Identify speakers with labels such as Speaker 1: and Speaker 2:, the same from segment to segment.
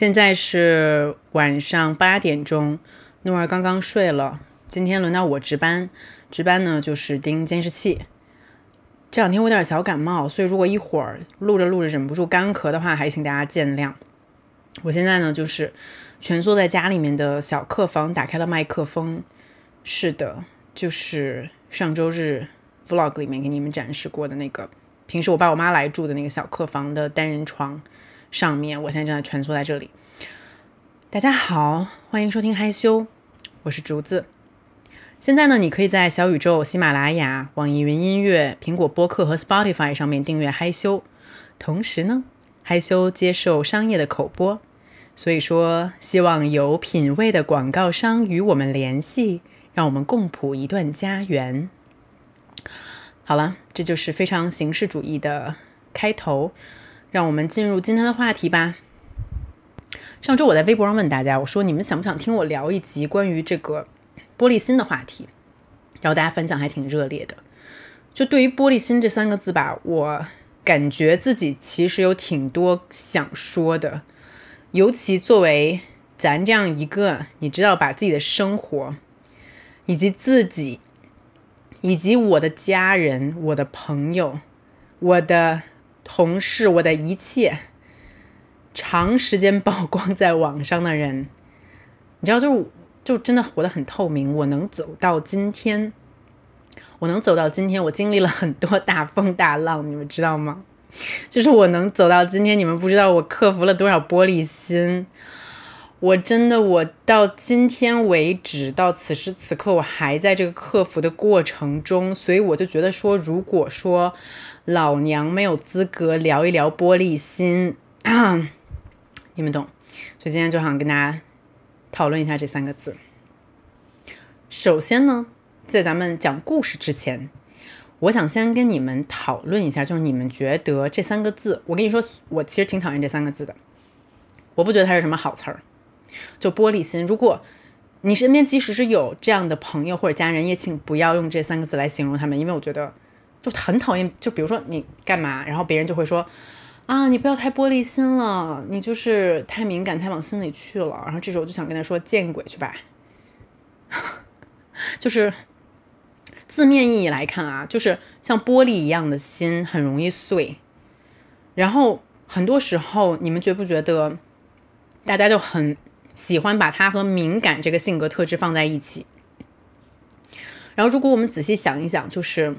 Speaker 1: 现在是晚上八点钟，诺儿刚刚睡了。今天轮到我值班，值班呢就是盯监视器。这两天我有点小感冒，所以如果一会儿录着录着忍不住干咳的话，还请大家见谅。我现在呢就是蜷缩在家里面的小客房，打开了麦克风。是的，就是上周日 vlog 里面给你们展示过的那个，平时我爸我妈来住的那个小客房的单人床。上面，我现在正在蜷缩在这里。大家好，欢迎收听嗨修，我是竹子。现在呢，你可以在小宇宙、喜马拉雅、网易云音乐、苹果播客和 Spotify 上面订阅嗨修。同时呢，嗨修接受商业的口播，所以说希望有品位的广告商与我们联系，让我们共谱一段家园。好了，这就是非常形式主义的开头。让我们进入今天的话题吧。上周我在微博上问大家，我说你们想不想听我聊一集关于这个玻璃心的话题？然后大家反响还挺热烈的。就对于玻璃心这三个字吧，我感觉自己其实有挺多想说的。尤其作为咱这样一个，你知道，把自己的生活，以及自己，以及我的家人、我的朋友、我的。同事，我的一切，长时间曝光在网上的人，你知道，就就真的活得很透明。我能走到今天，我能走到今天，我经历了很多大风大浪，你们知道吗？就是我能走到今天，你们不知道我克服了多少玻璃心。我真的，我到今天为止，到此时此刻，我还在这个克服的过程中，所以我就觉得说，如果说。老娘没有资格聊一聊玻璃心，你们懂。所以今天就想跟大家讨论一下这三个字。首先呢，在咱们讲故事之前，我想先跟你们讨论一下，就是你们觉得这三个字，我跟你说，我其实挺讨厌这三个字的。我不觉得它是什么好词儿。就玻璃心，如果你身边即使是有这样的朋友或者家人，也请不要用这三个字来形容他们，因为我觉得。就很讨厌，就比如说你干嘛，然后别人就会说，啊，你不要太玻璃心了，你就是太敏感，太往心里去了。然后这时候我就想跟他说，见鬼去吧。就是字面意义来看啊，就是像玻璃一样的心很容易碎。然后很多时候，你们觉不觉得，大家就很喜欢把它和敏感这个性格特质放在一起？然后如果我们仔细想一想，就是。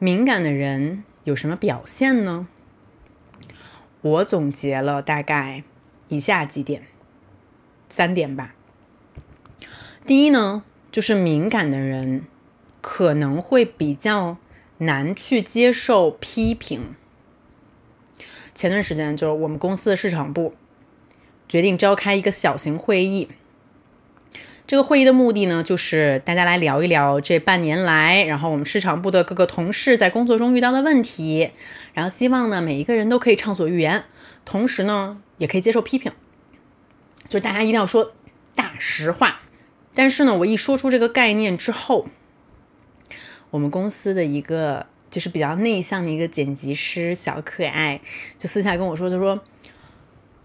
Speaker 1: 敏感的人有什么表现呢？我总结了大概以下几点，三点吧。第一呢，就是敏感的人可能会比较难去接受批评。前段时间，就是我们公司的市场部决定召开一个小型会议。这个会议的目的呢，就是大家来聊一聊这半年来，然后我们市场部的各个同事在工作中遇到的问题，然后希望呢每一个人都可以畅所欲言，同时呢也可以接受批评，就大家一定要说大实话。但是呢，我一说出这个概念之后，我们公司的一个就是比较内向的一个剪辑师小可爱，就私下跟我说，他说：“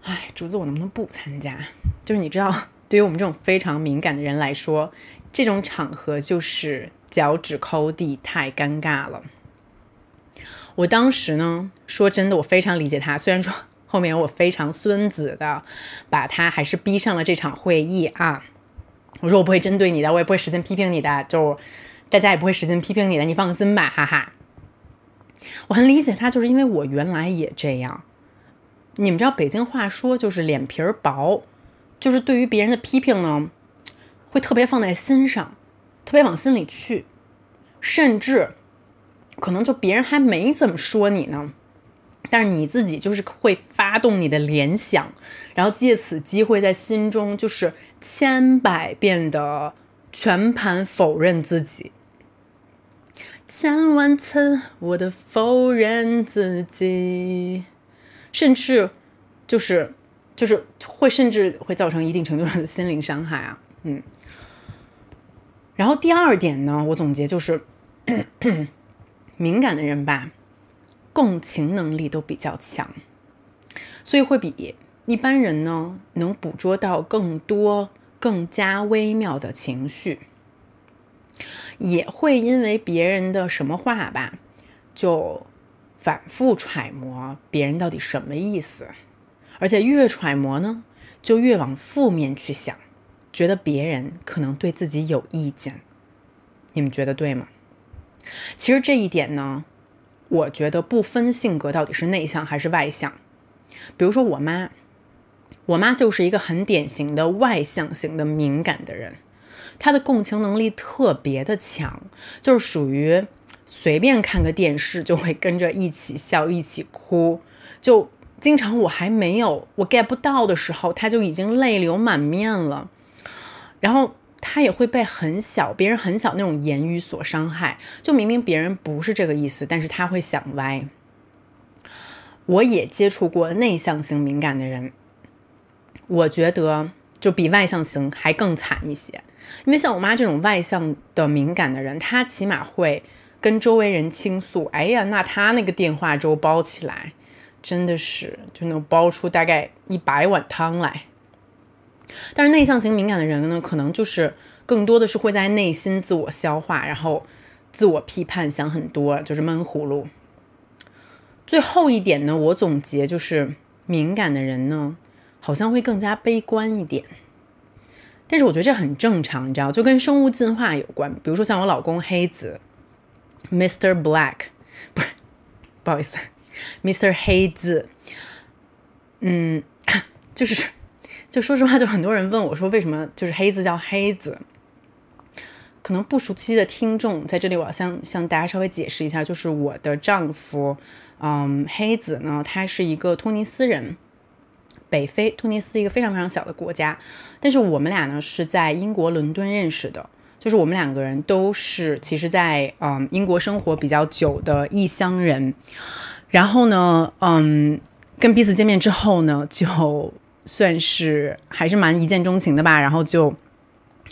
Speaker 1: 哎，竹子，我能不能不参加？就是你知道。”对于我们这种非常敏感的人来说，这种场合就是脚趾抠地，太尴尬了。我当时呢，说真的，我非常理解他。虽然说后面我非常孙子的把他还是逼上了这场会议啊。我说我不会针对你的，我也不会使劲批评你的，就大家也不会使劲批评你的，你放心吧，哈哈。我很理解他，就是因为我原来也这样。你们知道北京话说就是脸皮儿薄。就是对于别人的批评呢，会特别放在心上，特别往心里去，甚至可能就别人还没怎么说你呢，但是你自己就是会发动你的联想，然后借此机会在心中就是千百遍的全盘否认自己，千万次我的否认自己，甚至就是。就是会甚至会造成一定程度上的心灵伤害啊，嗯。然后第二点呢，我总结就是，敏感的人吧，共情能力都比较强，所以会比一般人呢能捕捉到更多、更加微妙的情绪，也会因为别人的什么话吧，就反复揣摩别人到底什么意思，而且越揣摩呢，就越往负面去想，觉得别人可能对自己有意见。你们觉得对吗？其实这一点呢，我觉得不分性格到底是内向还是外向。比如说我妈，我妈就是一个很典型的外向型的敏感的人，她的共情能力特别的强，就是属于随便看个电视就会跟着一起笑一起哭，就经常我还没有我 get 不到的时候，她就已经泪流满面了，然后。他也会被很小、别人很小那种言语所伤害，就明明别人不是这个意思，但是他会想歪。我也接触过内向型敏感的人，我觉得就比外向型还更惨一些。因为像我妈这种外向的敏感的人，她起码会跟周围人倾诉。哎呀，那他那个电话粥煲起来，真的是就能煲出大概一百碗汤来。但是内向型敏感的人呢，可能就是更多的是会在内心自我消化，然后自我批判，想很多，就是闷葫芦。最后一点呢，我总结就是敏感的人呢，好像会更加悲观一点。但是我觉得这很正常，你知道，就跟生物进化有关。比如说像我老公黑子，Mr. Black，不是，不好意思，Mr. 黑子，嗯，就是。就说实话，就很多人问我说，为什么就是黑子叫黑子？可能不熟悉的听众在这里，我要向向大家稍微解释一下，就是我的丈夫，嗯，黑子呢，他是一个突尼斯人，北非，突尼斯一个非常非常小的国家，但是我们俩呢是在英国伦敦认识的，就是我们两个人都是其实在嗯英国生活比较久的异乡人，然后呢，嗯，跟彼此见面之后呢，就。算是还是蛮一见钟情的吧，然后就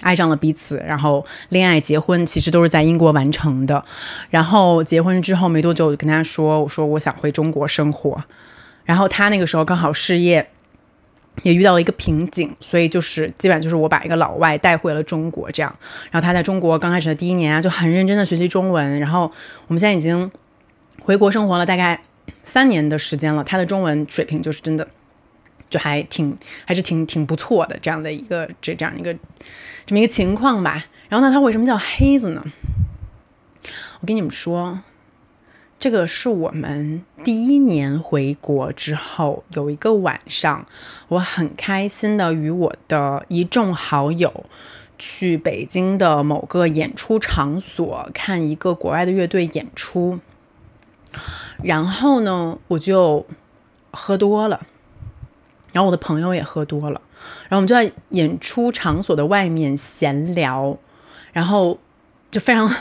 Speaker 1: 爱上了彼此，然后恋爱、结婚其实都是在英国完成的。然后结婚之后没多久，我就跟他说：“我说我想回中国生活。”然后他那个时候刚好事业也遇到了一个瓶颈，所以就是基本上就是我把一个老外带回了中国这样。然后他在中国刚开始的第一年啊，就很认真的学习中文。然后我们现在已经回国生活了大概三年的时间了，他的中文水平就是真的。就还挺还是挺挺不错的这样的一个这这样一个这么一个情况吧。然后呢，他为什么叫黑子呢？我跟你们说，这个是我们第一年回国之后有一个晚上，我很开心的与我的一众好友去北京的某个演出场所看一个国外的乐队演出，然后呢，我就喝多了。然后我的朋友也喝多了，然后我们就在演出场所的外面闲聊，然后就非常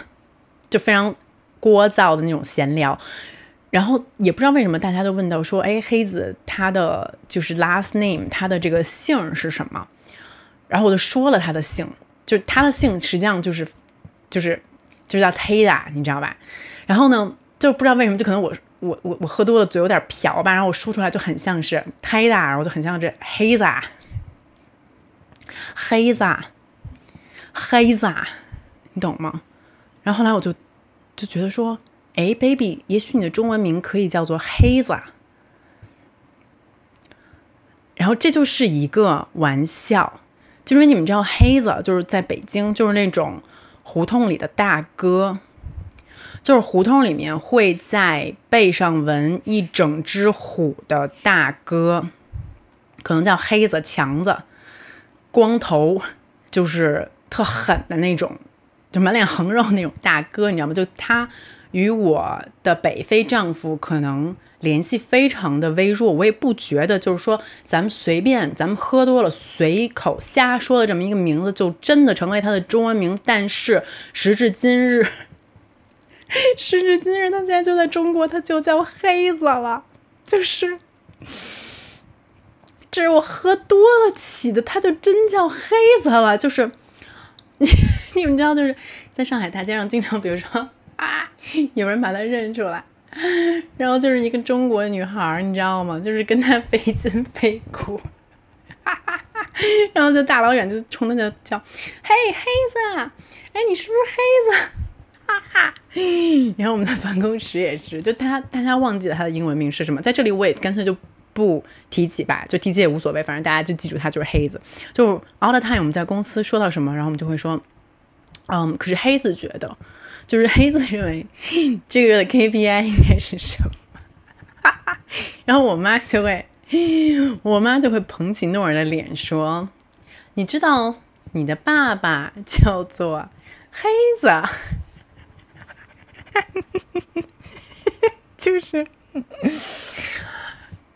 Speaker 1: 就非常聒噪的那种闲聊，然后也不知道为什么大家都问到说，哎，黑子他的就是 last name，他的这个姓是什么？然后我就说了他的姓，就是他的姓实际上就是就是就叫 Tada，你知道吧？然后呢，就不知道为什么，就可能我。我我我喝多了，嘴有点瓢吧，然后我说出来就很像是黑的，然后就很像这黑子，黑子，黑子，你懂吗？然后后来我就就觉得说，哎，baby，也许你的中文名可以叫做黑子。然后这就是一个玩笑，就是你们知道黑子就是在北京就是那种胡同里的大哥。就是胡同里面会在背上纹一整只虎的大哥，可能叫黑子强子，光头，就是特狠的那种，就满脸横肉那种大哥，你知道吗？就他与我的北非丈夫可能联系非常的微弱，我也不觉得，就是说咱们随便，咱们喝多了随口瞎说的这么一个名字，就真的成为他的中文名。但是时至今日。时至今日，他现在就在中国，他就叫黑子了，就是，这是我喝多了起的，他就真叫黑子了，就是，你你们知道，就是在上海大街上，经常比如说啊，有人把他认出来，然后就是一个中国女孩，你知道吗？就是跟他非亲非故，然后就大老远就冲他就叫：“嘿，黑子，哎，你是不是黑子？”哈哈。然后我们的办公室也是，就大家大家忘记了他的英文名是什么，在这里我也干脆就不提起吧，就提起也无所谓，反正大家就记住他就是黑子。就 all the time 我们在公司说到什么，然后我们就会说，嗯，可是黑子觉得，就是黑子认为这个月的 KPI 应该是什么，然后我妈就会，我妈就会捧起诺尔的脸说，你知道你的爸爸叫做黑子。就是，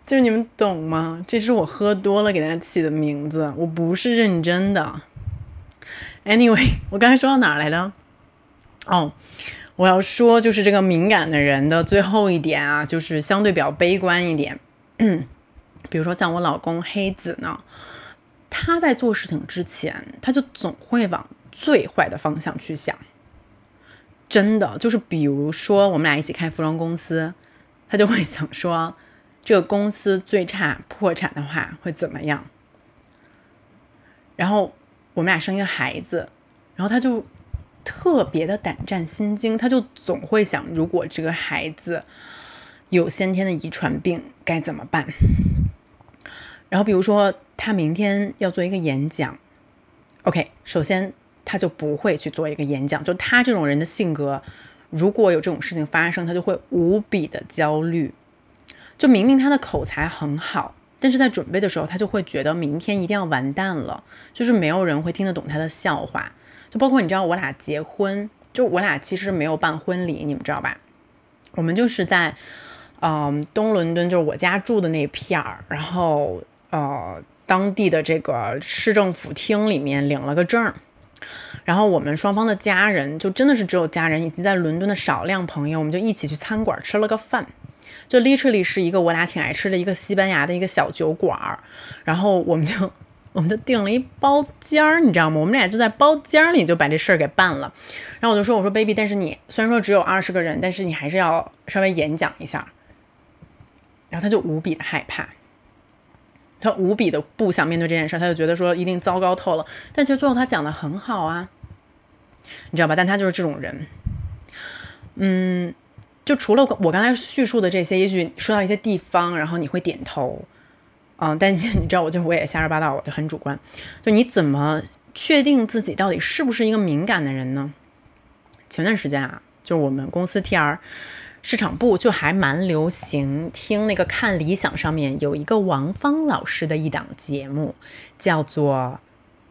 Speaker 1: 就是你们懂吗？这是我喝多了给大家起的名字，我不是认真的。Anyway，我刚才说到哪儿来的？哦，我要说就是这个敏感的人的最后一点啊，就是相对比较悲观一点。比如说像我老公黑子呢，他在做事情之前，他就总会往最坏的方向去想。真的就是，比如说我们俩一起开服装公司，他就会想说，这个公司最差破产的话会怎么样？然后我们俩生一个孩子，然后他就特别的胆战心惊，他就总会想，如果这个孩子有先天的遗传病该怎么办？然后比如说他明天要做一个演讲，OK，首先。他就不会去做一个演讲，就他这种人的性格，如果有这种事情发生，他就会无比的焦虑。就明明他的口才很好，但是在准备的时候，他就会觉得明天一定要完蛋了，就是没有人会听得懂他的笑话。就包括你知道，我俩结婚，就我俩其实没有办婚礼，你们知道吧？我们就是在，嗯，东伦敦，就是我家住的那片儿，然后呃，当地的这个市政府厅里面领了个证儿。然后我们双方的家人就真的是只有家人以及在伦敦的少量朋友，我们就一起去餐馆吃了个饭，就 literally 是一个我俩挺爱吃的一个西班牙的一个小酒馆儿。然后我们就我们就订了一包间儿，你知道吗？我们俩就在包间儿里就把这事儿给办了。然后我就说我说 baby，但是你虽然说只有二十个人，但是你还是要稍微演讲一下。然后他就无比的害怕。他无比的不想面对这件事，他就觉得说一定糟糕透了。但其实最后他讲的很好啊，你知道吧？但他就是这种人，嗯，就除了我刚才叙述的这些，也许说到一些地方，然后你会点头，嗯，但 你知道，我就我也瞎说八道，我就很主观。就你怎么确定自己到底是不是一个敏感的人呢？前段时间啊，就我们公司 TR。市场部就还蛮流行听那个看理想上面有一个王芳老师的一档节目，叫做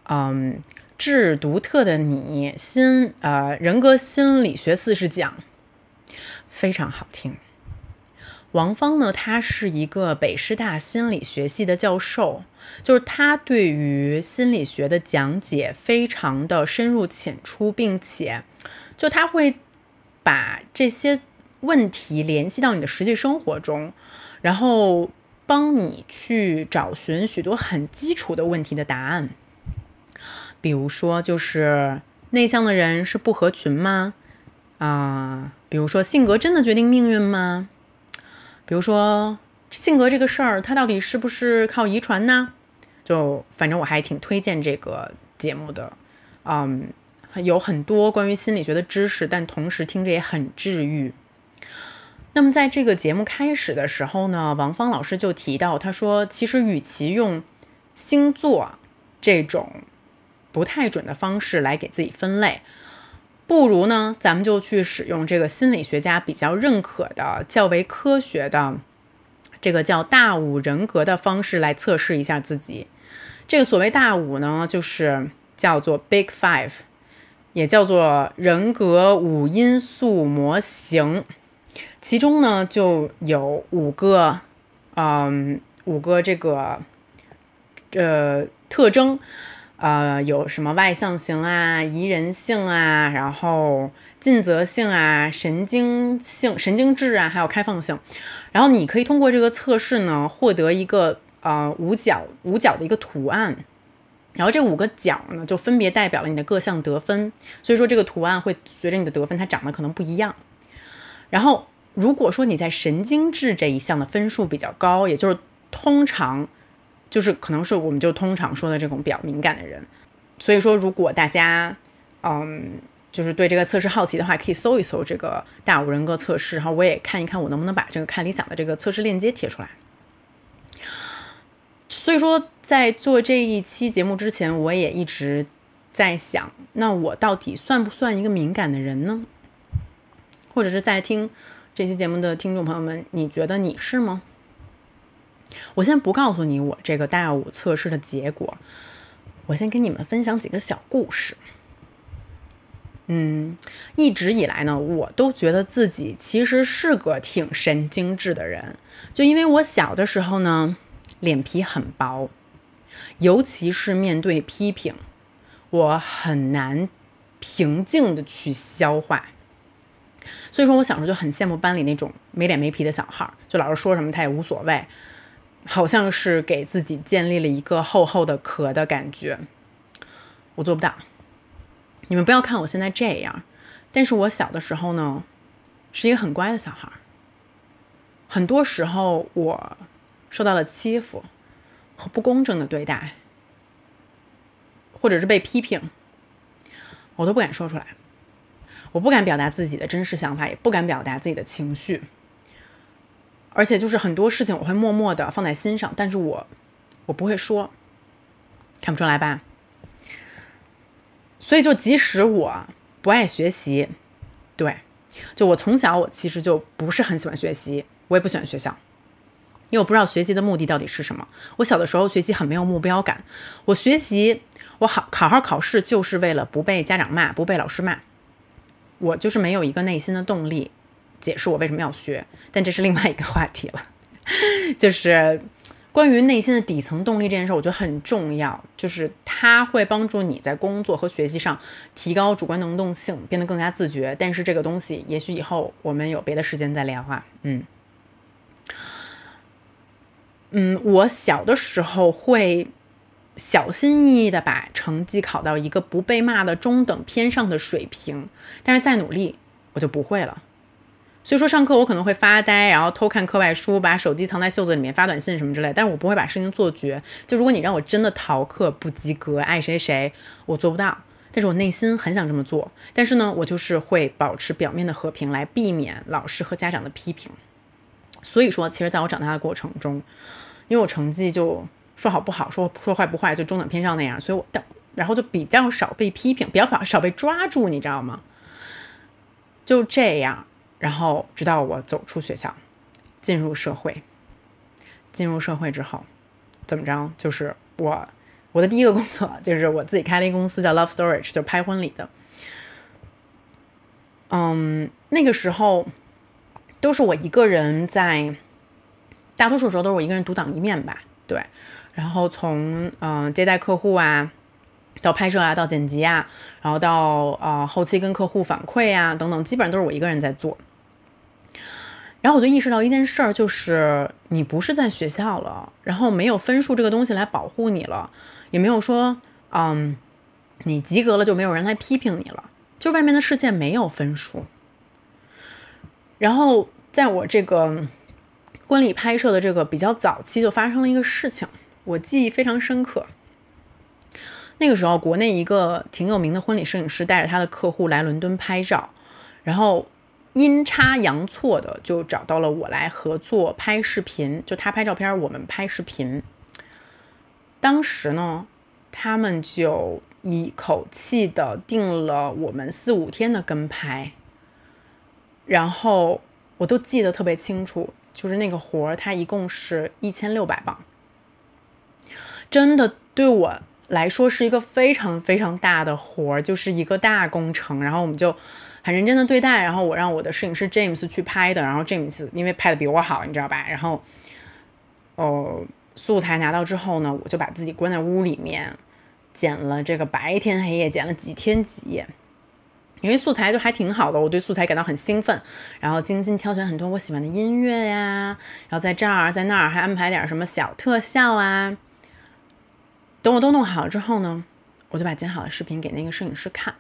Speaker 1: 嗯致独特的你心呃人格心理学四十讲，非常好听。王芳呢，他是一个北师大心理学系的教授，就是他对于心理学的讲解非常的深入浅出，并且就他会把这些。问题联系到你的实际生活中，然后帮你去找寻许多很基础的问题的答案。比如说，就是内向的人是不合群吗？啊，比如说性格真的决定命运吗？比如说性格这个事儿，它到底是不是靠遗传呢？就反正我还挺推荐这个节目的，嗯，有很多关于心理学的知识，但同时听着也很治愈。那么在这个节目开始的时候呢，王芳老师就提到，他说，其实与其用星座这种不太准的方式来给自己分类，不如呢，咱们就去使用这个心理学家比较认可的、较为科学的这个叫大五人格的方式来测试一下自己。这个所谓大五呢，就是叫做 Big Five，也叫做人格五因素模型。其中呢，就有五个，嗯，五个这个，呃，特征，呃，有什么外向型啊、宜人性啊，然后尽责性啊、神经性、神经质啊，还有开放性。然后你可以通过这个测试呢，获得一个呃五角五角的一个图案，然后这五个角呢，就分别代表了你的各项得分。所以说这个图案会随着你的得分，它长得可能不一样。然后。如果说你在神经质这一项的分数比较高，也就是通常就是可能是我们就通常说的这种比较敏感的人。所以说，如果大家嗯就是对这个测试好奇的话，可以搜一搜这个大五人格测试，然后我也看一看我能不能把这个看理想的这个测试链接贴出来。所以说，在做这一期节目之前，我也一直在想，那我到底算不算一个敏感的人呢？或者是在听这期节目的听众朋友们，你觉得你是吗？我先不告诉你我这个大五测试的结果，我先跟你们分享几个小故事。嗯，一直以来呢，我都觉得自己其实是个挺神经质的人，就因为我小的时候呢。脸皮很薄，尤其是面对批评，我很难平静的去消化。所以说，我小时候就很羡慕班里那种没脸没皮的小孩，就老师说什么他也无所谓，好像是给自己建立了一个厚厚的壳的感觉。我做不到。你们不要看我现在这样，但是我小的时候呢，是一个很乖的小孩。很多时候我。受到了欺负和不公正的对待，或者是被批评，我都不敢说出来。我不敢表达自己的真实想法，也不敢表达自己的情绪。而且就是很多事情我会默默的放在心上，但是我我不会说，看不出来吧？所以就即使我不爱学习，对，就我从小我其实就不是很喜欢学习，我也不喜欢学校。因为我不知道学习的目的到底是什么。我小的时候学习很没有目标感。我学习，我好好好考试就是为了不被家长骂，不被老师骂。我就是没有一个内心的动力解释我为什么要学。但这是另外一个话题了。就是关于内心的底层动力这件事，我觉得很重要。就是它会帮助你在工作和学习上提高主观能动性，变得更加自觉。但是这个东西，也许以后我们有别的时间再聊哈。嗯。嗯，我小的时候会小心翼翼的把成绩考到一个不被骂的中等偏上的水平，但是再努力我就不会了。所以说上课我可能会发呆，然后偷看课外书，把手机藏在袖子里面发短信什么之类，但是我不会把事情做绝。就如果你让我真的逃课不及格，爱谁谁，我做不到。但是我内心很想这么做，但是呢，我就是会保持表面的和平，来避免老师和家长的批评。所以说，其实在我长大的过程中，因为我成绩就说好不好，说说坏不坏，就中等偏上那样，所以我但然后就比较少被批评，比较少少被抓住，你知道吗？就这样，然后直到我走出学校，进入社会，进入社会之后，怎么着？就是我我的第一个工作就是我自己开了一个公司叫 Love Storage，就拍婚礼的。嗯，那个时候。都是我一个人在，大多数时候都是我一个人独当一面吧。对，然后从嗯接待客户啊，到拍摄啊，到剪辑啊，然后到呃后期跟客户反馈啊等等，基本上都是我一个人在做。然后我就意识到一件事儿，就是你不是在学校了，然后没有分数这个东西来保护你了，也没有说嗯你及格了就没有人来批评你了，就外面的世界没有分数。然后，在我这个婚礼拍摄的这个比较早期，就发生了一个事情，我记忆非常深刻。那个时候，国内一个挺有名的婚礼摄影师带着他的客户来伦敦拍照，然后阴差阳错的就找到了我来合作拍视频，就他拍照片，我们拍视频。当时呢，他们就一口气的定了我们四五天的跟拍。然后我都记得特别清楚，就是那个活儿，它一共是一千六百磅，真的对我来说是一个非常非常大的活儿，就是一个大工程。然后我们就很认真的对待，然后我让我的摄影师 James 去拍的，然后 James 因为拍的比我好，你知道吧？然后，哦，素材拿到之后呢，我就把自己关在屋里面，剪了这个白天黑夜，剪了几天几夜。因为素材就还挺好的，我对素材感到很兴奋，然后精心挑选很多我喜欢的音乐呀，然后在这儿在那儿还安排点什么小特效啊。等我都弄好了之后呢，我就把剪好的视频给那个摄影师看。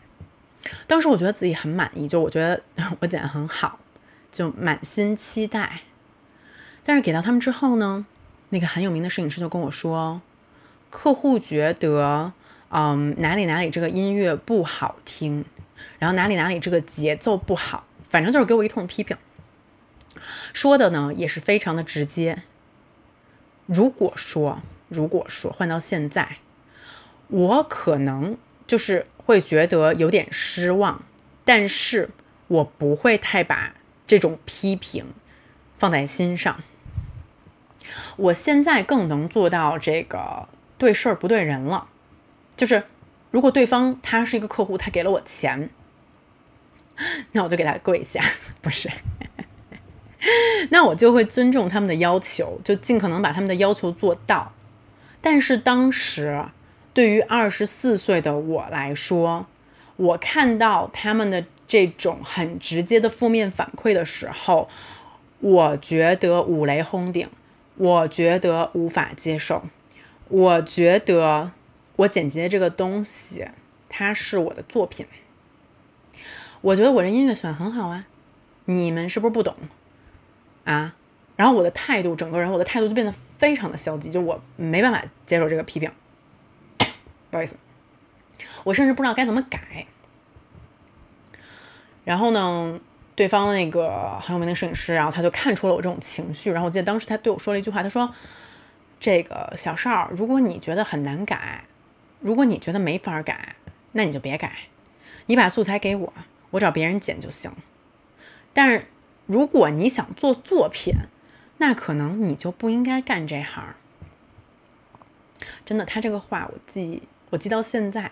Speaker 1: 当时我觉得自己很满意，就我觉得我剪得很好，就满心期待。但是给到他们之后呢，那个很有名的摄影师就跟我说，客户觉得，嗯，哪里哪里这个音乐不好听，然后哪里哪里这个节奏不好，反正就是给我一通批评。说的呢也是非常的直接。如果说，如果说换到现在，我可能就是会觉得有点失望，但是我不会太把这种批评放在心上。我现在更能做到这个对事儿不对人了，就是如果对方他是一个客户，他给了我钱，那我就给他跪下，不是，那我就会尊重他们的要求，就尽可能把他们的要求做到。但是当时对于二十四岁的我来说，我看到他们的这种很直接的负面反馈的时候，我觉得五雷轰顶。我觉得无法接受，我觉得我剪辑的这个东西，它是我的作品。我觉得我这音乐选很好啊，你们是不是不懂啊？然后我的态度，整个人我的态度就变得非常的消极，就我没办法接受这个批评。不好意思，我甚至不知道该怎么改。然后呢？对方那个很有名的摄影师，然后他就看出了我这种情绪，然后我记得当时他对我说了一句话，他说：“这个小邵，如果你觉得很难改，如果你觉得没法改，那你就别改，你把素材给我，我找别人剪就行。但是如果你想做作品，那可能你就不应该干这行。”真的，他这个话我记，我记到现在，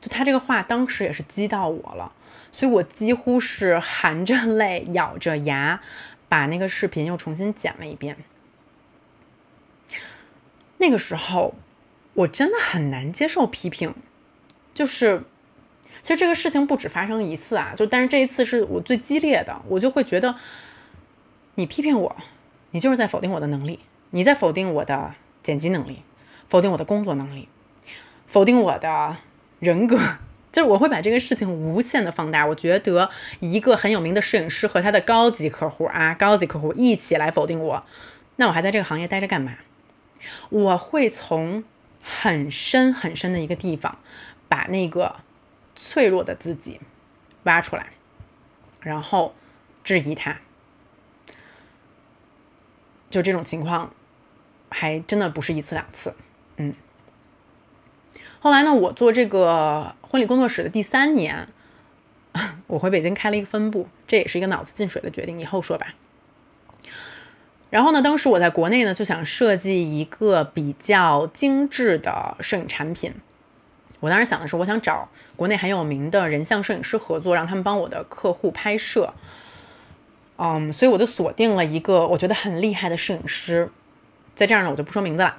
Speaker 1: 就他这个话当时也是激到我了。所以我几乎是含着泪、咬着牙，把那个视频又重新剪了一遍。那个时候，我真的很难接受批评。就是，其实这个事情不止发生一次啊，就但是这一次是我最激烈的。我就会觉得，你批评我，你就是在否定我的能力，你在否定我的剪辑能力，否定我的工作能力，否定我的人格。就是我会把这个事情无限的放大。我觉得一个很有名的摄影师和他的高级客户啊，高级客户一起来否定我，那我还在这个行业待着干嘛？我会从很深很深的一个地方把那个脆弱的自己挖出来，然后质疑他。就这种情况，还真的不是一次两次，嗯。后来呢，我做这个婚礼工作室的第三年，我回北京开了一个分部，这也是一个脑子进水的决定，以后说吧。然后呢，当时我在国内呢就想设计一个比较精致的摄影产品。我当时想的是，我想找国内很有名的人像摄影师合作，让他们帮我的客户拍摄。嗯，所以我就锁定了一个我觉得很厉害的摄影师，在这儿呢我就不说名字了。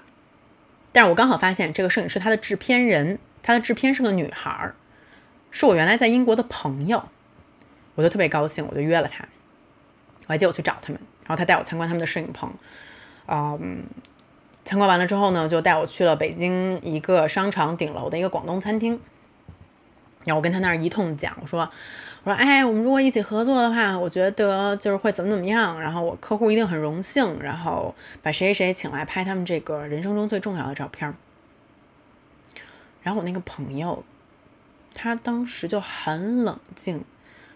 Speaker 1: 但是我刚好发现这个摄影师他的制片人，他的制片是个女孩儿，是我原来在英国的朋友，我就特别高兴，我就约了他，我还记得我去找他们，然后他带我参观他们的摄影棚，嗯，参观完了之后呢，就带我去了北京一个商场顶楼的一个广东餐厅。然后我跟他那儿一通讲，我说，我说，哎，我们如果一起合作的话，我觉得就是会怎么怎么样。然后我客户一定很荣幸，然后把谁谁谁请来拍他们这个人生中最重要的照片。然后我那个朋友，他当时就很冷静，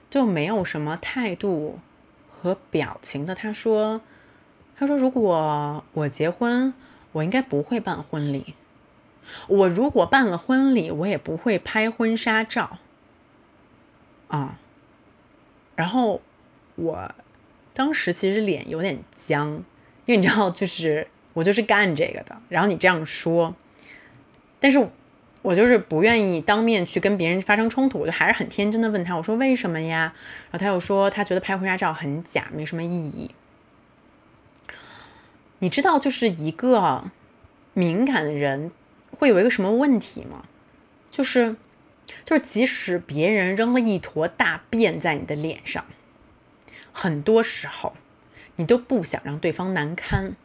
Speaker 1: 就没有什么态度和表情的。他说，他说，如果我结婚，我应该不会办婚礼。我如果办了婚礼，我也不会拍婚纱照，啊，然后我当时其实脸有点僵，因为你知道，就是我就是干这个的。然后你这样说，但是我就是不愿意当面去跟别人发生冲突，我就还是很天真的问他，我说为什么呀？然后他又说他觉得拍婚纱照很假，没什么意义。你知道，就是一个敏感的人。会有一个什么问题吗？就是，就是即使别人扔了一坨大便在你的脸上，很多时候你都不想让对方难堪，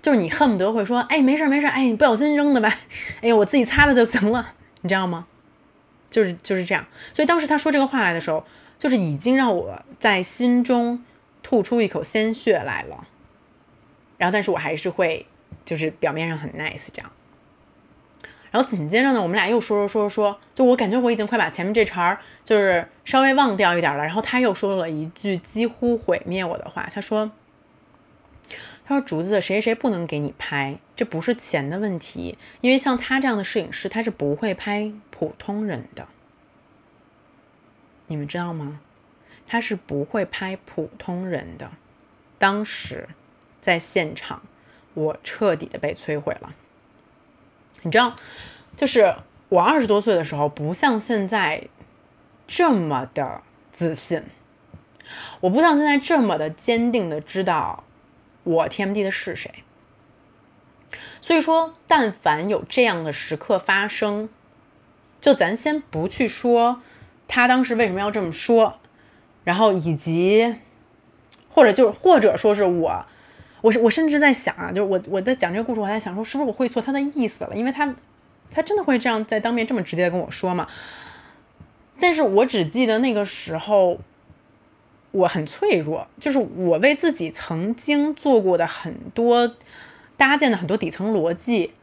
Speaker 1: 就是你恨不得会说：“哎，没事没事，哎，你不小心扔的吧？哎呀，我自己擦了就行了。”你知道吗？就是就是这样。所以当时他说这个话来的时候，就是已经让我在心中吐出一口鲜血来了。然后，但是我还是会，就是表面上很 nice 这样。然后紧接着呢，我们俩又说说说说，就我感觉我已经快把前面这茬儿就是稍微忘掉一点了。然后他又说了一句几乎毁灭我的话，他说。他说：“竹子，谁谁不能给你拍？这不是钱的问题，因为像他这样的摄影师，他是不会拍普通人的。你们知道吗？他是不会拍普通人的。当时在现场，我彻底的被摧毁了。你知道，就是我二十多岁的时候，不像现在这么的自信，我不像现在这么的坚定的知道。”我 TMD 的是谁？所以说，但凡有这样的时刻发生，就咱先不去说他当时为什么要这么说，然后以及或者就是或者说是我，我是我甚至在想啊，就是我我在讲这个故事，我还在想说是不是我会错他的意思了，因为他他真的会这样在当面这么直接跟我说吗？但是我只记得那个时候。我很脆弱，就是我为自己曾经做过的很多搭建的很多底层逻辑，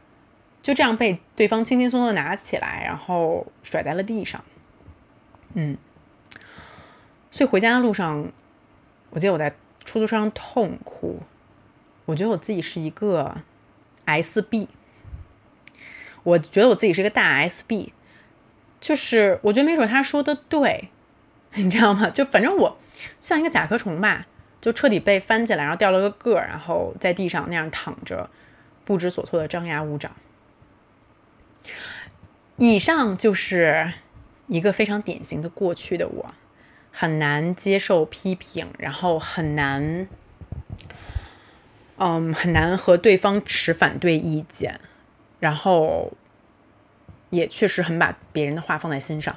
Speaker 1: 就这样被对方轻轻松松的拿起来，然后甩在了地上。嗯，所以回家的路上，我记得我在出租车上痛哭，我觉得我自己是一个 SB，我觉得我自己是一个大 SB，就是我觉得没准他说的对。你知道吗？就反正我像一个甲壳虫吧，就彻底被翻起来，然后掉了个个儿，然后在地上那样躺着，不知所措的张牙舞爪。以上就是一个非常典型的过去的我，很难接受批评，然后很难，嗯，很难和对方持反对意见，然后也确实很把别人的话放在心上。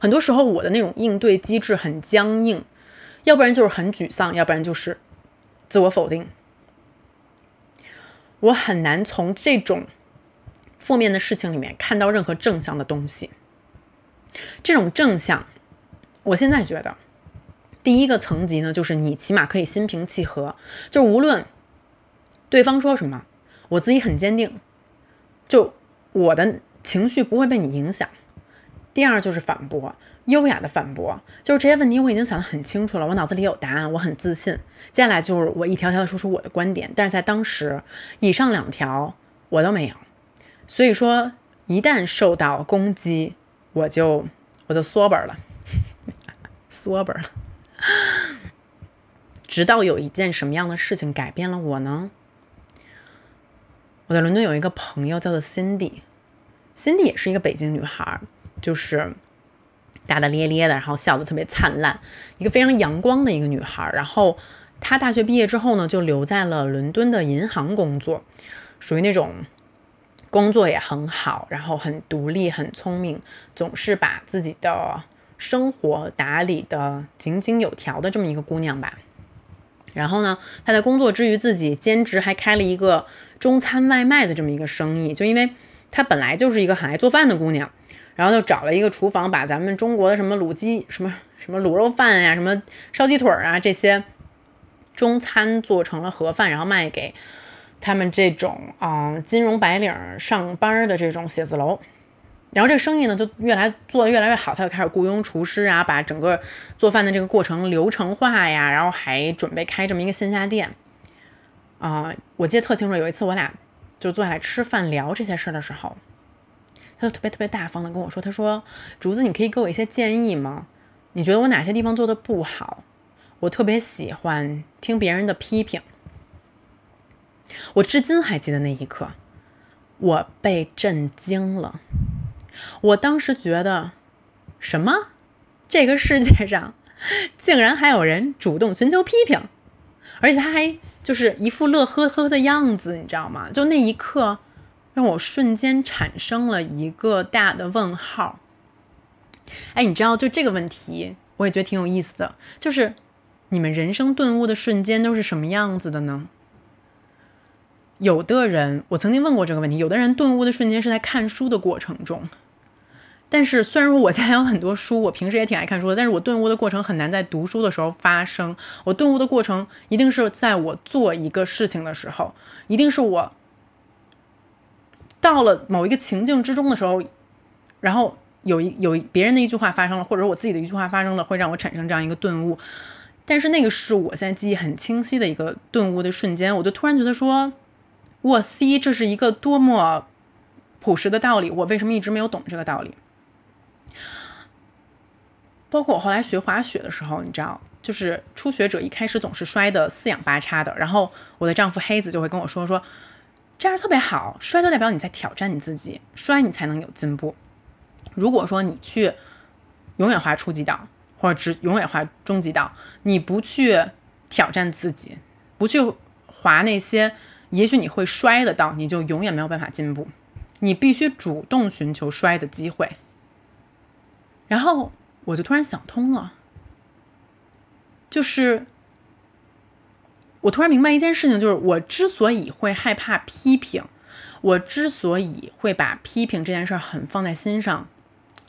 Speaker 1: 很多时候，我的那种应对机制很僵硬，要不然就是很沮丧，要不然就是自我否定。我很难从这种负面的事情里面看到任何正向的东西。这种正向，我现在觉得，第一个层级呢，就是你起码可以心平气和，就无论对方说什么，我自己很坚定，就我的情绪不会被你影响。第二就是反驳，优雅的反驳，就是这些问题我已经想得很清楚了，我脑子里有答案，我很自信。接下来就是我一条条的说出我的观点，但是在当时，以上两条我都没有，所以说一旦受到攻击，我就我就缩本了，缩本了。直到有一件什么样的事情改变了我呢？我在伦敦有一个朋友叫做 Cindy，Cindy 也是一个北京女孩。就是大大咧咧的，然后笑得特别灿烂，一个非常阳光的一个女孩。然后她大学毕业之后呢，就留在了伦敦的银行工作，属于那种工作也很好，然后很独立、很聪明，总是把自己的生活打理的井井有条的这么一个姑娘吧。然后呢，她在工作之余自己兼职，还开了一个中餐外卖的这么一个生意。就因为她本来就是一个很爱做饭的姑娘。然后就找了一个厨房，把咱们中国的什么卤鸡、什么什么卤肉饭呀、什么烧鸡腿啊这些中餐做成了盒饭，然后卖给他们这种啊金融白领上班的这种写字楼。然后这个生意呢就越来做越来越好，他就开始雇佣厨师啊，把整个做饭的这个过程流程化呀，然后还准备开这么一个线下店。啊，我记得特清楚，有一次我俩就坐下来吃饭聊这些事儿的时候。他就特别特别大方的跟我说：“他说，竹子，你可以给我一些建议吗？你觉得我哪些地方做的不好？我特别喜欢听别人的批评。我至今还记得那一刻，我被震惊了。我当时觉得，什么？这个世界上竟然还有人主动寻求批评，而且他还就是一副乐呵呵的样子，你知道吗？就那一刻。”让我瞬间产生了一个大的问号。哎，你知道，就这个问题，我也觉得挺有意思的。就是你们人生顿悟的瞬间都是什么样子的呢？有的人，我曾经问过这个问题，有的人顿悟的瞬间是在看书的过程中，但是虽然说我家有很多书，我平时也挺爱看书的，但是我顿悟的过程很难在读书的时候发生。我顿悟的过程一定是在我做一个事情的时候，一定是我到了某一个情境之中的时候，然后有一有别人的一句话发生了，或者我自己的一句话发生了，会让我产生这样一个顿悟。但是那个是我现在记忆很清晰的一个顿悟的瞬间，我就突然觉得说，我塞，这是一个多么朴实的道理，我为什么一直没有懂这个道理？包括我后来学滑雪的时候，你知道，就是初学者一开始总是摔得四仰八叉的。然后我的丈夫黑子就会跟我说：“说这样特别好，摔就代表你在挑战你自己，摔你才能有进步。如果说你去永远滑初级道，或者只永远滑中级道，你不去挑战自己，不去滑那些也许你会摔的到，你就永远没有办法进步。你必须主动寻求摔的机会。”然后。我就突然想通了，就是我突然明白一件事情，就是我之所以会害怕批评，我之所以会把批评这件事儿很放在心上，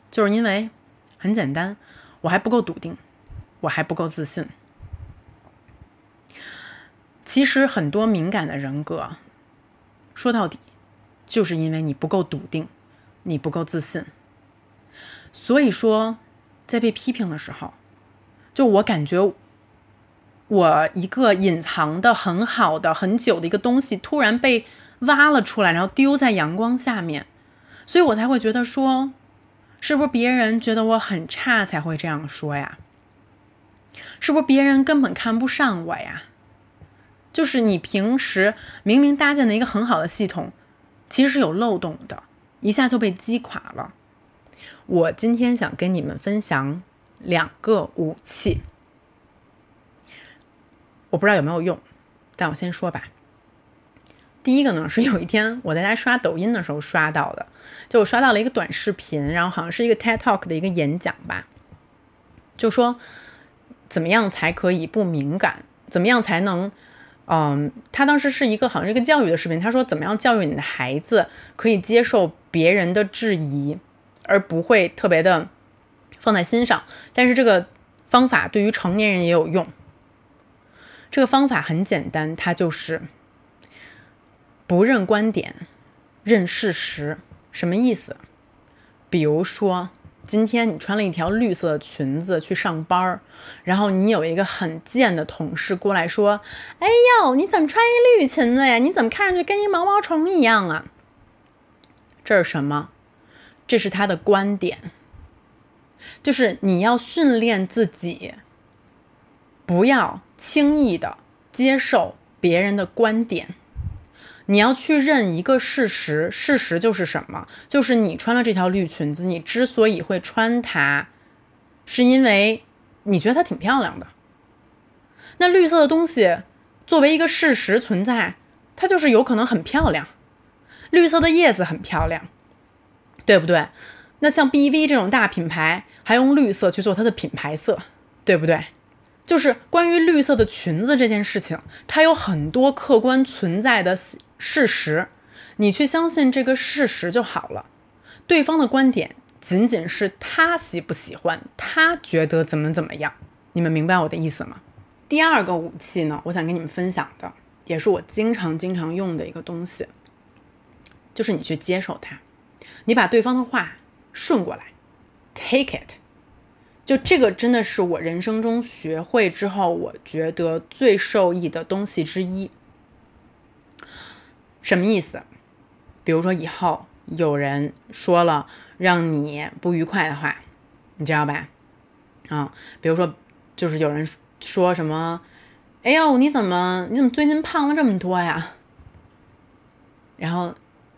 Speaker 1: 就是因为很简单，我还不够笃定，我还不够自信。其实很多敏感的人格，说到底，就是因为你不够笃定，你不够自信，所以说。在被批评的时候，就我感觉，我一个隐藏的很好的很久的一个东西突然被挖了出来，然后丢在阳光下面，所以我才会觉得说，是不是别人觉得我很差才会这样说呀？是不是别人根本看不上我呀？就是你平时明明搭建的一个很好的系统，其实是有漏洞的，一下就被击垮了。我今天想跟你们分享两个武器，我不知道有没有用，但我先说吧。第一个呢，是有一天我在家刷抖音的时候刷到的，就我刷到了一个短视频，然后好像是一个 TED Talk 的一个演讲吧，就说怎么样才可以不敏感，怎么样才能，嗯，他当时是一个好像是一个教育的视频，他说怎么样教育你的孩子可以接受别人的质疑。而不会特别的放在心上，但是这个方法对于成年人也有用。这个方法很简单，它就是不认观点，认事实。什么意思？比如说，今天你穿了一条绿色的裙子去上班然后你有一个很贱的同事过来说：“哎呦，你怎么穿一绿裙子呀？你怎么看上去跟一毛毛虫一样啊？”这是什么？这是他的观点，就是你要训练自己，不要轻易的接受别人的观点。你要去认一个事实，事实就是什么？就是你穿了这条绿裙子，你之所以会穿它，是因为你觉得它挺漂亮的。那绿色的东西作为一个事实存在，它就是有可能很漂亮。绿色的叶子很漂亮。对不对？那像 BV 这种大品牌还用绿色去做它的品牌色，对不对？就是关于绿色的裙子这件事情，它有很多客观存在的事实，你去相信这个事实就好了。对方的观点仅仅是他喜不喜欢，他觉得怎么怎么样，你们明白我的意思吗？第二个武器呢，我想跟你们分享的，也是我经常经常用的一个东西，就是你去接受它。你把对方的话顺过来，take it，就这个真的是我人生中学会之后，我觉得最受益的东西之一。什么意思？比如说以后有人说了让你不愉快的话，你知道吧？啊，比如说就是有人说什么，哎呦，你怎么你怎么最近胖了这么多呀？然后。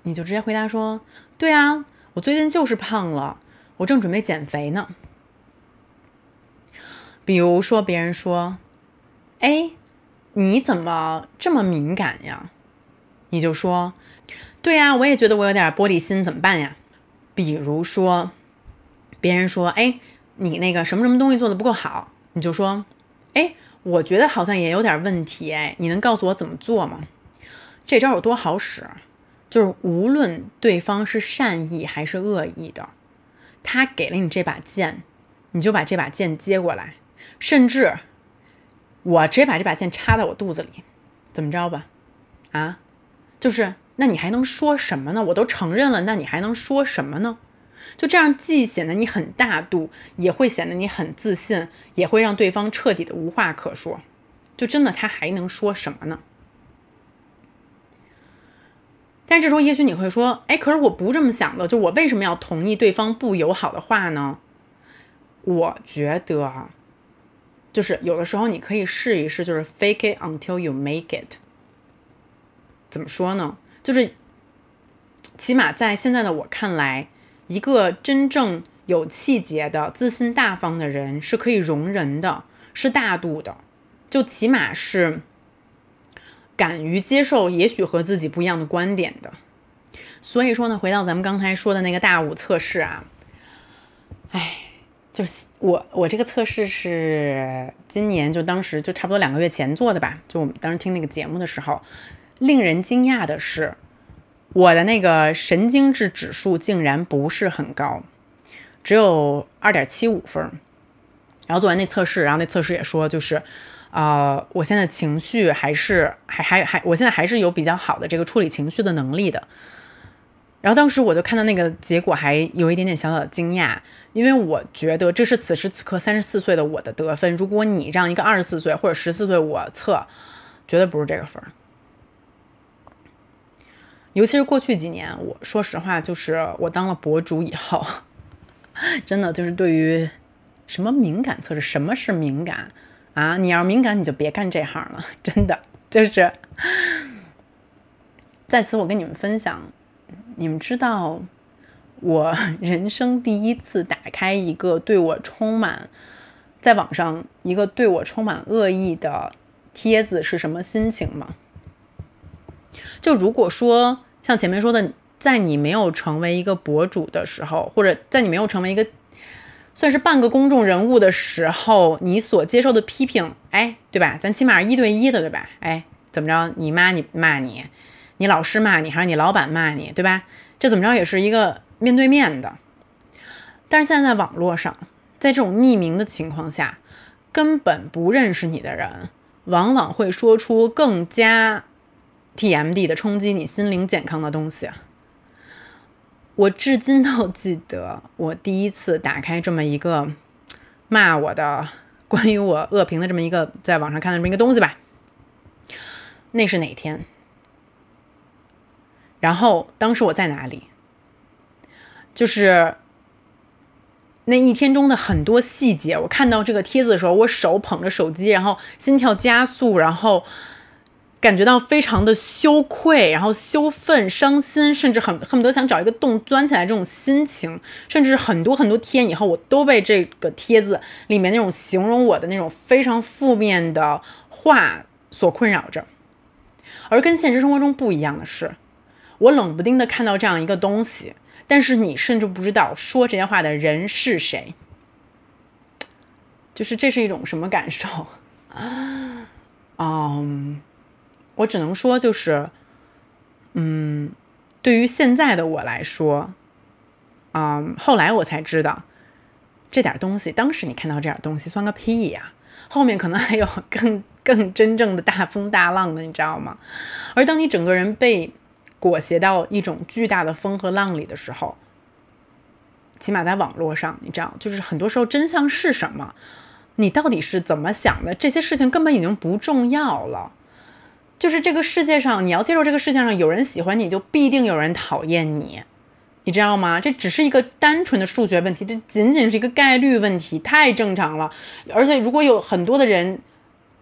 Speaker 1: 你就直接回答说：“对啊，我最近就是胖了，我正准备减肥呢。”比如说别人说：“哎，你怎么这么敏感呀？”你就说：“对呀，我也觉得我有点玻璃心，怎么办呀？”比如说别人说：“哎，你那个什么什么东西做的不够好。”你就说：“哎，我觉得好像也有点问题，哎，你能告诉我怎么做吗？”这招有多好使？就是无论对方是善意还是恶意的，他给了你这把剑，你就把这把剑接过来，甚至我直接把这把剑插在我肚子里，怎么着吧？啊，就是那你还能说什么呢？我都承认了，那你还能说什么呢？就这样，既显得你很大度，也会显得你很自信，也会让对方彻底的无话可说。就真的他还能说什么呢？但这时候也许你会说，哎，可是我不这么想的，就我为什么要同意对方不友好的话呢？我觉得，就是有的时候你可以试一试，就是 fake it until you make it。怎么说呢？就是起码在现在的我看来，一个真正有气节的、自信大方的人是可以容人的，是大度的，就起码是。敢于接受也许和自己不一样的观点的，所以说呢，回到咱们刚才说的那个大五测试啊，哎，就是我我这个测试是今年就当时就差不多两个月前做的吧，就我们当时听那个节目的时候，令人惊讶的是，我的那个神经质指数竟然不是很高，只有二点七五分，然后做完那测试，然后那测试也说就是。啊，我现在情绪还是还还还，我现在还是有比较好的这个处理情绪的能力的。然后当时我就看到那个结果，还有一点点小小的惊讶，因为我觉得这是此时此刻三十四岁的我的得分。如果你让一个二十四岁或者十四岁我测，绝对不是这个分儿。尤其是过去几年，我说实话，就是我当了博主以后，真的就是对于什么敏感测试，什么是敏感？啊，你要敏感，你就别干这行了，真的就是。在此，我跟你们分享，你们知道，我 人生第一次打开一个对我充满，在网上一个对我充满恶意的帖子是什么心情吗？就如果说像前面说的，在你没有成为一个博主的时候，或者在你没有成为一个。算是半个公众人物的时候，你所接受的批评，哎，对吧？咱起码是一对一的，对吧？哎，怎么着？你妈你骂你，你老师骂你，还是你老板骂你，对吧？这怎么着也是一个面对面的。但是现在在网络上，在这种匿名的情况下，根本不认识你的人，往往会说出更加 TMD 的冲击你心灵健康的东西。我至今都记得，我第一次打开这么一个骂我的、关于我恶评的这么一个在网上看的这么一个东西吧。那是哪天？然后当时我在哪里？就是那一天中的很多细节，我看到这个帖子的时候，我手捧着手机，然后心跳加速，然后。感觉到非常的羞愧，然后羞愤、伤心，甚至很恨不得想找一个洞钻起来这种心情，甚至很多很多天以后，我都被这个帖子里面那种形容我的那种非常负面的话所困扰着。而跟现实生活中不一样的是，我冷不丁的看到这样一个东西，但是你甚至不知道说这些话的人是谁，就是这是一种什么感受啊？嗯。我只能说，就是，嗯，对于现在的我来说，嗯，后来我才知道，这点东西，当时你看到这点东西算个屁呀！后面可能还有更更真正的大风大浪的，你知道吗？而当你整个人被裹挟到一种巨大的风和浪里的时候，起码在网络上，你知道，就是很多时候真相是什么，你到底是怎么想的，这些事情根本已经不重要了。就是这个世界上，你要接受这个世界上有人喜欢你，就必定有人讨厌你，你知道吗？这只是一个单纯的数学问题，这仅仅是一个概率问题，太正常了。而且如果有很多的人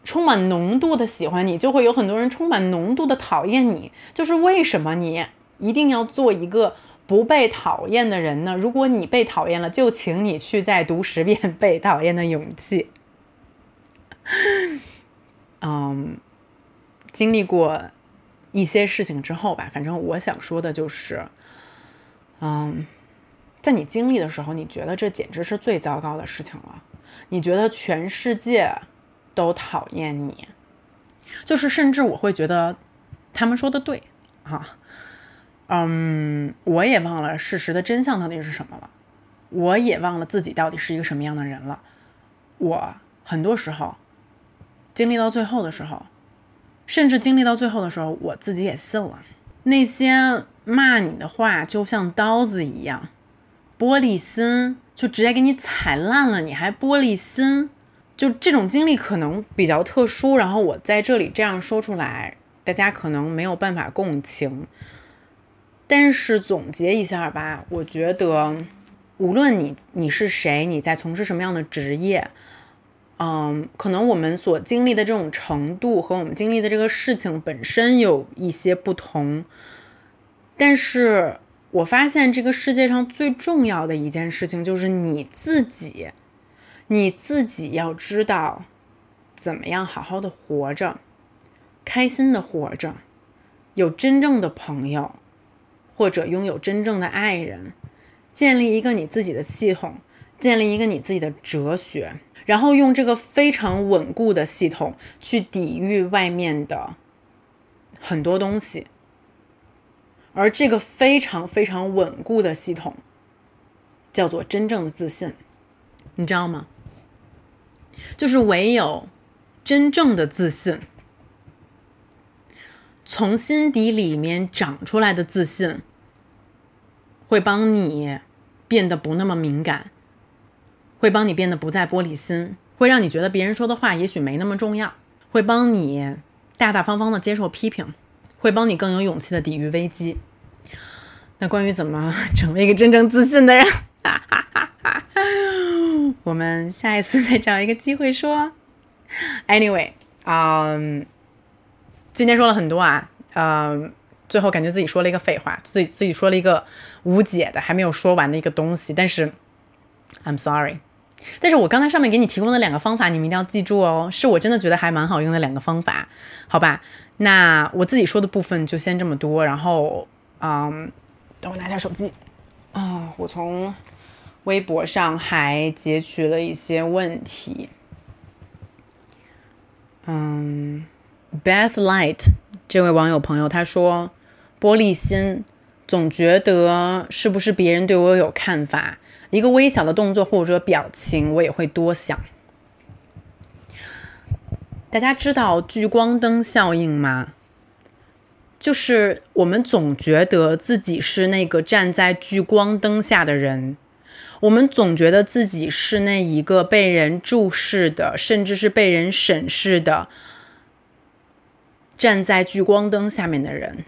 Speaker 1: 充满浓度的喜欢你，就会有很多人充满浓度的讨厌你。就是为什么你一定要做一个不被讨厌的人呢？如果你被讨厌了，就请你去再读十遍 《被讨厌的勇气》。嗯。经历过一些事情之后吧，反正我想说的就是，嗯，在你经历的时候，你觉得这简直是最糟糕的事情了，你觉得全世界都讨厌你，就是甚至我会觉得他们说的对啊，嗯，我也忘了事实的真相到底是什么了，我也忘了自己到底是一个什么样的人了。我很多时候经历到最后的时候，甚至经历到最后的时候，我自己也信了那些骂你的话，就像刀子一样，玻璃心就直接给你踩烂了，你还玻璃心。就这种经历可能比较特殊，然后我在这里这样说出来，大家可能没有办法共情。但是总结一下吧，我觉得，无论你你是谁，你在从事什么样的职业，嗯，可能我们所经历的这种程度和我们经历的这个事情本身有一些不同。但是我发现这个世界上最重要的一件事情就是你自己。你自己要知道，怎么样好好的活着，开心的活着，有真正的朋友，或者拥有真正的爱人，建立一个你自己的系统，建立一个你自己的哲学，然后用这个非常稳固的系统去抵御外面的很多东西，而这个非常非常稳固的系统，叫做真正的自信，你知道吗？就是唯有真正的自信，从心底里面长出来的自信，会帮你变得不那么敏感，会帮你变得不再玻璃心，会让你觉得别人说的话也许没那么重要，会帮你大大方方的接受批评，会帮你更有勇气的抵御危机。那关于怎么成为一个真正自信的人？哈哈哈哈我们下一次再找一个机会说。Anyway，嗯，今天说了很多啊，嗯，最后感觉自己说了一个废话，自己自己说了一个无解的、还没有说完的一个东西。但是，I'm sorry。但是我刚才上面给你提供的两个方法，你们一定要记住哦，是我真的觉得还蛮好用的两个方法，好吧？那我自己说的部分就先这么多，然后，嗯，等我拿下手机啊，我从。微博上还截取了一些问题。嗯，Beth Light 这位网友朋友他说：“玻璃心，总觉得是不是别人对我有看法？一个微小的动作或者表情，我也会多想。”大家知道聚光灯效应吗？就是我们总觉得自己是那个站在聚光灯下的人。我们总觉得自己是那一个被人注视的，甚至是被人审视的，站在聚光灯下面的人。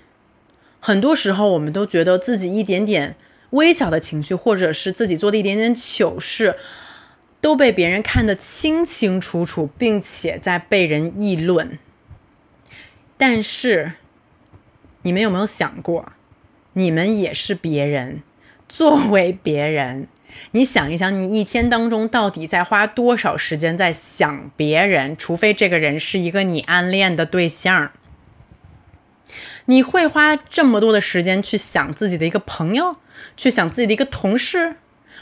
Speaker 1: 很多时候，我们都觉得自己一点点微小的情绪，或者是自己做的一点点糗事，都被别人看得清清楚楚，并且在被人议论。但是，你们有没有想过，你们也是别人，作为别人。你想一想，你一天当中到底在花多少时间在想别人？除非这个人是一个你暗恋的对象，你会花这么多的时间去想自己的一个朋友，去想自己的一个同事？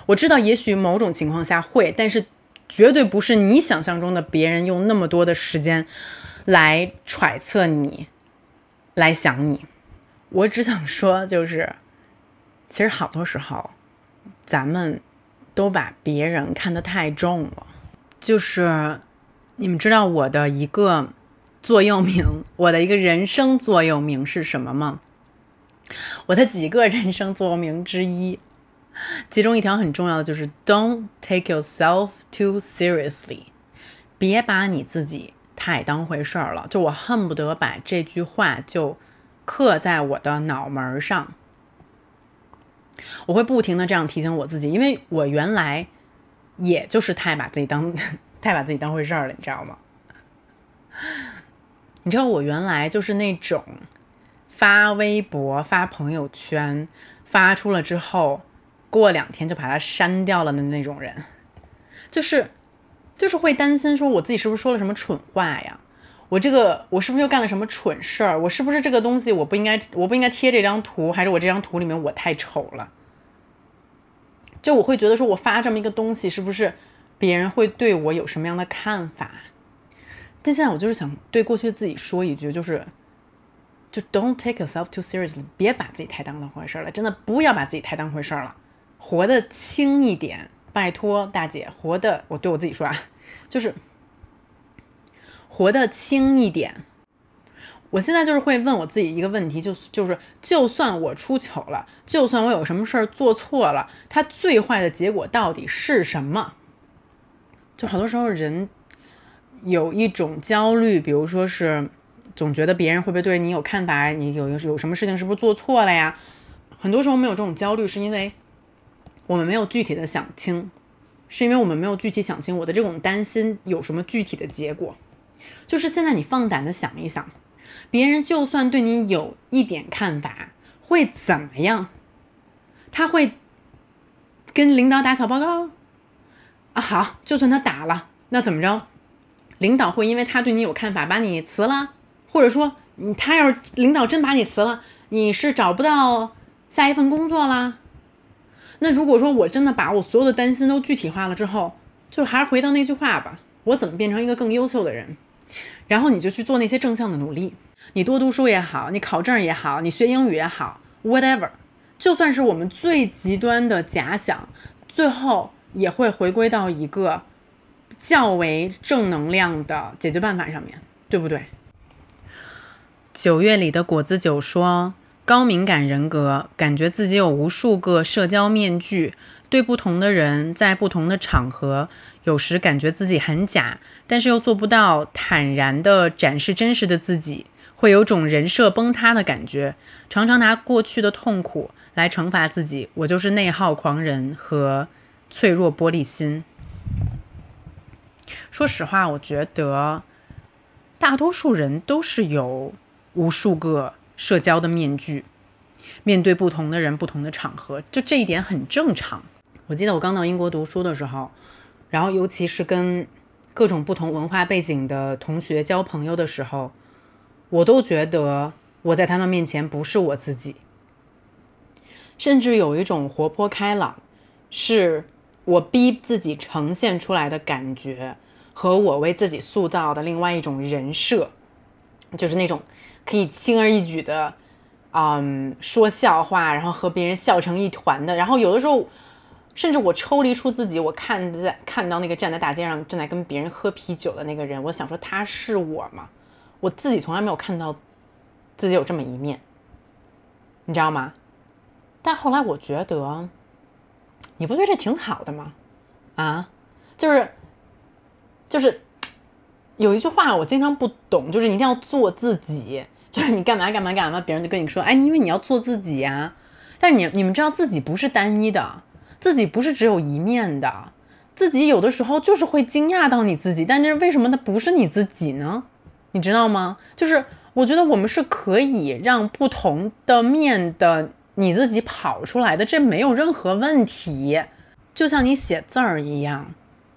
Speaker 1: 我知道，也许某种情况下会，但是绝对不是你想象中的别人用那么多的时间来揣测你，来想你。我只想说，就是其实好多时候。咱们都把别人看得太重了，就是你们知道我的一个座右铭，我的一个人生座右铭是什么吗？我的几个人生座右铭之一，其中一条很重要的就是 "Don't take yourself too seriously"，别把你自己太当回事儿了。就我恨不得把这句话就刻在我的脑门上。我会不停的这样提醒我自己，因为我原来也就是太把自己当 太把自己当回事儿了，你知道吗？你知道我原来就是那种发微博、发朋友圈发出了之后，过两天就把它删掉了的那种人，就是就是会担心说我自己是不是说了什么蠢话呀？我这个我是不是又干了什么蠢事儿？我是不是这个东西我不应该我不应该贴这张图？还是我这张图里面我太丑了？就我会觉得说，我发这么一个东西，是不是别人会对我有什么样的看法？但现在我就是想对过去自己说一句，就是就 Don't take yourself too seriously，别把自己太当回事儿了，真的不要把自己太当回事儿了。活得轻一点，拜托大姐，活的我对我自己说啊，就是活得轻一点。我现在就是会问我自己一个问题，就就是就算我出糗了，就算我有什么事儿做错了，它最坏的结果到底是什么？就好多时候人有一种焦虑，比如说是总觉得别人会不会对你有看法，你有有什么事情是不是做错了呀？很多时候没有这种焦虑，是因为我们没有具体的想清，是因为我们没有具体想清我的这种担心有什么具体的结果。就是现在你放胆的想一想。别人就算对你有一点看法，会怎么样？他会跟领导打小报告啊？好，就算他打了，那怎么着？领导会因为他对你有看法把你辞了，或者说，他要是领导真把你辞了，你是找不到下一份工作啦？那如果说我真的把我所有的担心都具体化了之后，就还是回到那句话吧：我怎么变成一个更优秀的人？然后你就去做那些正向的努力。你多读书也好，你考证也好，你学英语也好，whatever，就算是我们最极端的假想，最后也会回归到一个较为正能量的解决办法上面，对不对？九月里的果子酒说，高敏感人格感觉自己有无数个社交面具，对不同的人，在不同的场合，有时感觉自己很假，但是又做不到坦然地展示真实的自己。会有种人设崩塌的感觉，常常拿过去的痛苦来惩罚自己。我就是内耗狂人和脆弱玻璃心。说实话，我觉得大多数人都是有无数个社交的面具，面对不同的人、不同的场合，就这一点很正常。我记得我刚到英国读书的时候，然后尤其是跟各种不同文化背景的同学交朋友的时候。我都觉得我在他们面前不是我自己，甚至有一种活泼开朗，是我逼自己呈现出来的感觉，和我为自己塑造的另外一种人设，就是那种可以轻而易举的，嗯，说笑话，然后和别人笑成一团的。然后有的时候，甚至我抽离出自己，我看在看到那个站在大街上正在跟别人喝啤酒的那个人，我想说他是我吗？我自己从来没有看到自己有这么一面，你知道吗？但后来我觉得，你不觉得这挺好的吗？啊，就是就是有一句话我经常不懂，就是一定要做自己，就是你干嘛干嘛干嘛，别人就跟你说，哎，因为你要做自己呀。但是你你们知道自己不是单一的，自己不是只有一面的，自己有的时候就是会惊讶到你自己，但是为什么它不是你自己呢？你知道吗？就是我觉得我们是可以让不同的面的你自己跑出来的，这没有任何问题。就像你写字儿一样，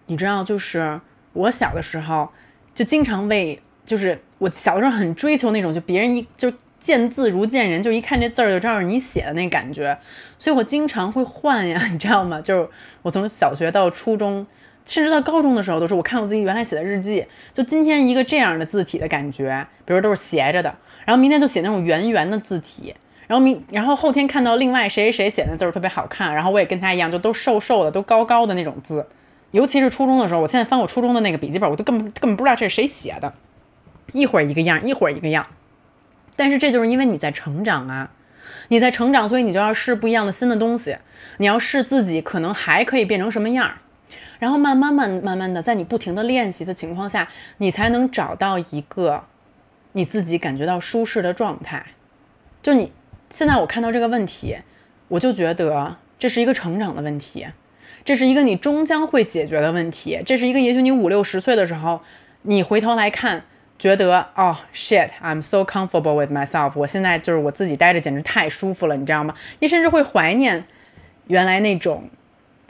Speaker 1: 你知道，就是我小的时候就经常为，就是我小的时候很追求那种，就别人一就见字如见人，就一看这字儿就知道是你写的那感觉，所以我经常会换呀，你知道吗？就是我从小学到初中。甚至到高中的时候，都是我看我自己原来写的日记，就今天一个这样的字体的感觉，比如都是斜着的，然后明天就写那种圆圆的字体，然后明然后后天看到另外谁谁谁写的字儿特别好看，然后我也跟他一样，就都瘦瘦的，都高高的那种字。尤其是初中的时候，我现在翻我初中的那个笔记本，我都根本根本不知道这是谁写的，一会儿一个样，一会儿一个样。但是这就是因为你在成长啊，你在成长，所以你就要试不一样的新的东西，你要试自己可能还可以变成什么样儿。然后慢慢慢慢慢的，在你不停的练习的情况下，你才能找到一个你自己感觉到舒适的状态。就你现在我看到这个问题，我就觉得这是一个成长的问题，这是一个你终将会解决的问题，这是一个也许你五六十岁的时候，你回头来看，觉得哦 shit，I'm so comfortable with myself，我现在就是我自己待着简直太舒服了，你知道吗？你甚至会怀念原来那种。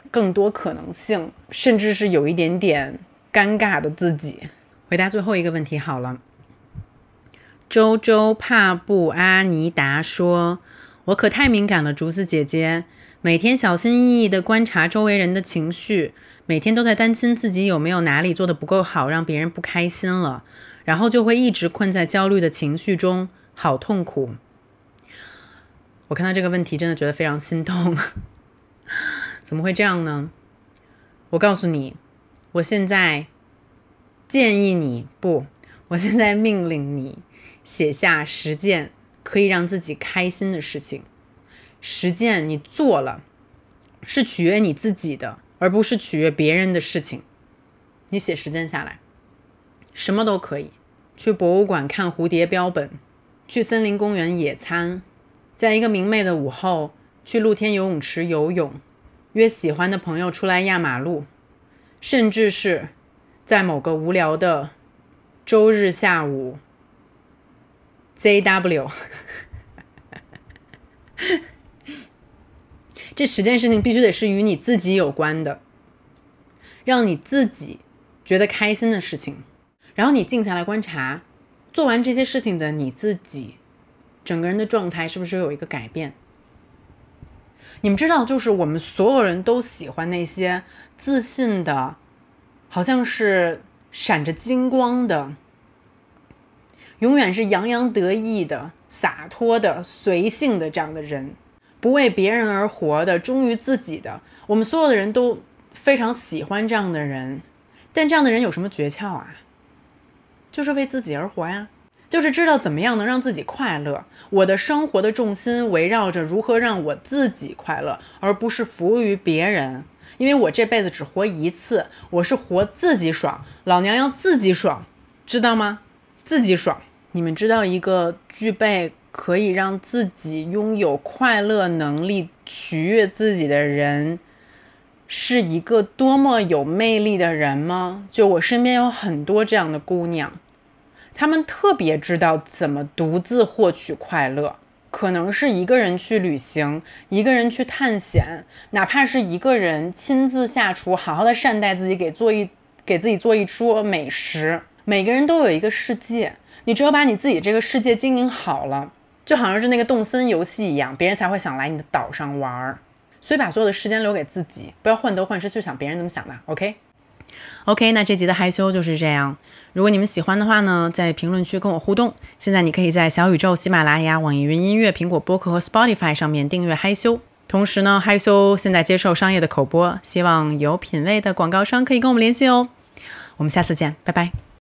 Speaker 1: 更多可能性，甚至是有一点点尴尬的自己。回答最后一个问题好了。周周帕布阿尼达说：“我可太敏感了，竹子姐姐，每天小心翼翼地观察周围人的情绪，每天都在担心自己有没有哪里做的不够好，让别人不开心了，然后就会一直困在焦虑的情绪中，好痛苦。”我看到这个问题，真的觉得非常心痛。怎么会这样呢？我告诉你，我现在建议你不，我现在命令你写下十件可以让自己开心的事情。十件你做了是取悦你自己的，而不是取悦别人的事情。你写十件下来，什么都可以。去博物馆看蝴蝶标本，去森林公园野餐，在一个明媚的午后去露天游泳池游泳。约喜欢的朋友出来压马路，甚至是在某个无聊的周日下午，ZW，这十件事情必须得是与你自己有关的，让你自己觉得开心的事情。然后你静下来观察，做完这些事情的你自己，整个人的状态是不是有一个改变？你们知道，就是我们所有人都喜欢那些自信的，好像是闪着金光的，永远是洋洋得意的、洒脱的、随性的这样的人，不为别人而活的、忠于自己的。我们所有的人都非常喜欢这样的人，但这样的人有什么诀窍啊？就是为自己而活呀。就是知道怎么样能让自己快乐。我的生活的重心围绕着如何让我自己快乐，而不是服务于别人。因为我这辈子只活一次，我是活自己爽。老娘要自己爽，知道吗？自己爽。你们知道一个具备可以让自己拥有快乐能力、取悦自己的人，是一个多么有魅力的人吗？就我身边有很多这样的姑娘。她们特别知道怎么独自获取快乐，可能是一个人去旅行，一个人去探险，哪怕是一个人亲自下厨，好好的善待自己，给做一给自己做一桌美食。每个人都有一个世界，你只有把你自己这个世界经营好了，就好像是那个动森游戏一样，别人才会想来你的岛上玩儿。所以把所有的时间留给自己，不要患得患失去想别人怎么想的。OK。OK，那这集的害羞就是这样。如果你们喜欢的话呢，在评论区跟我互动。现在你可以在小宇宙、喜马拉雅、网易云音乐、苹果播客和 Spotify 上面订阅害羞。同时呢，害羞现在接受商业的口播，希望有品位的广告商可以跟我们联系哦。我们下次见，拜拜。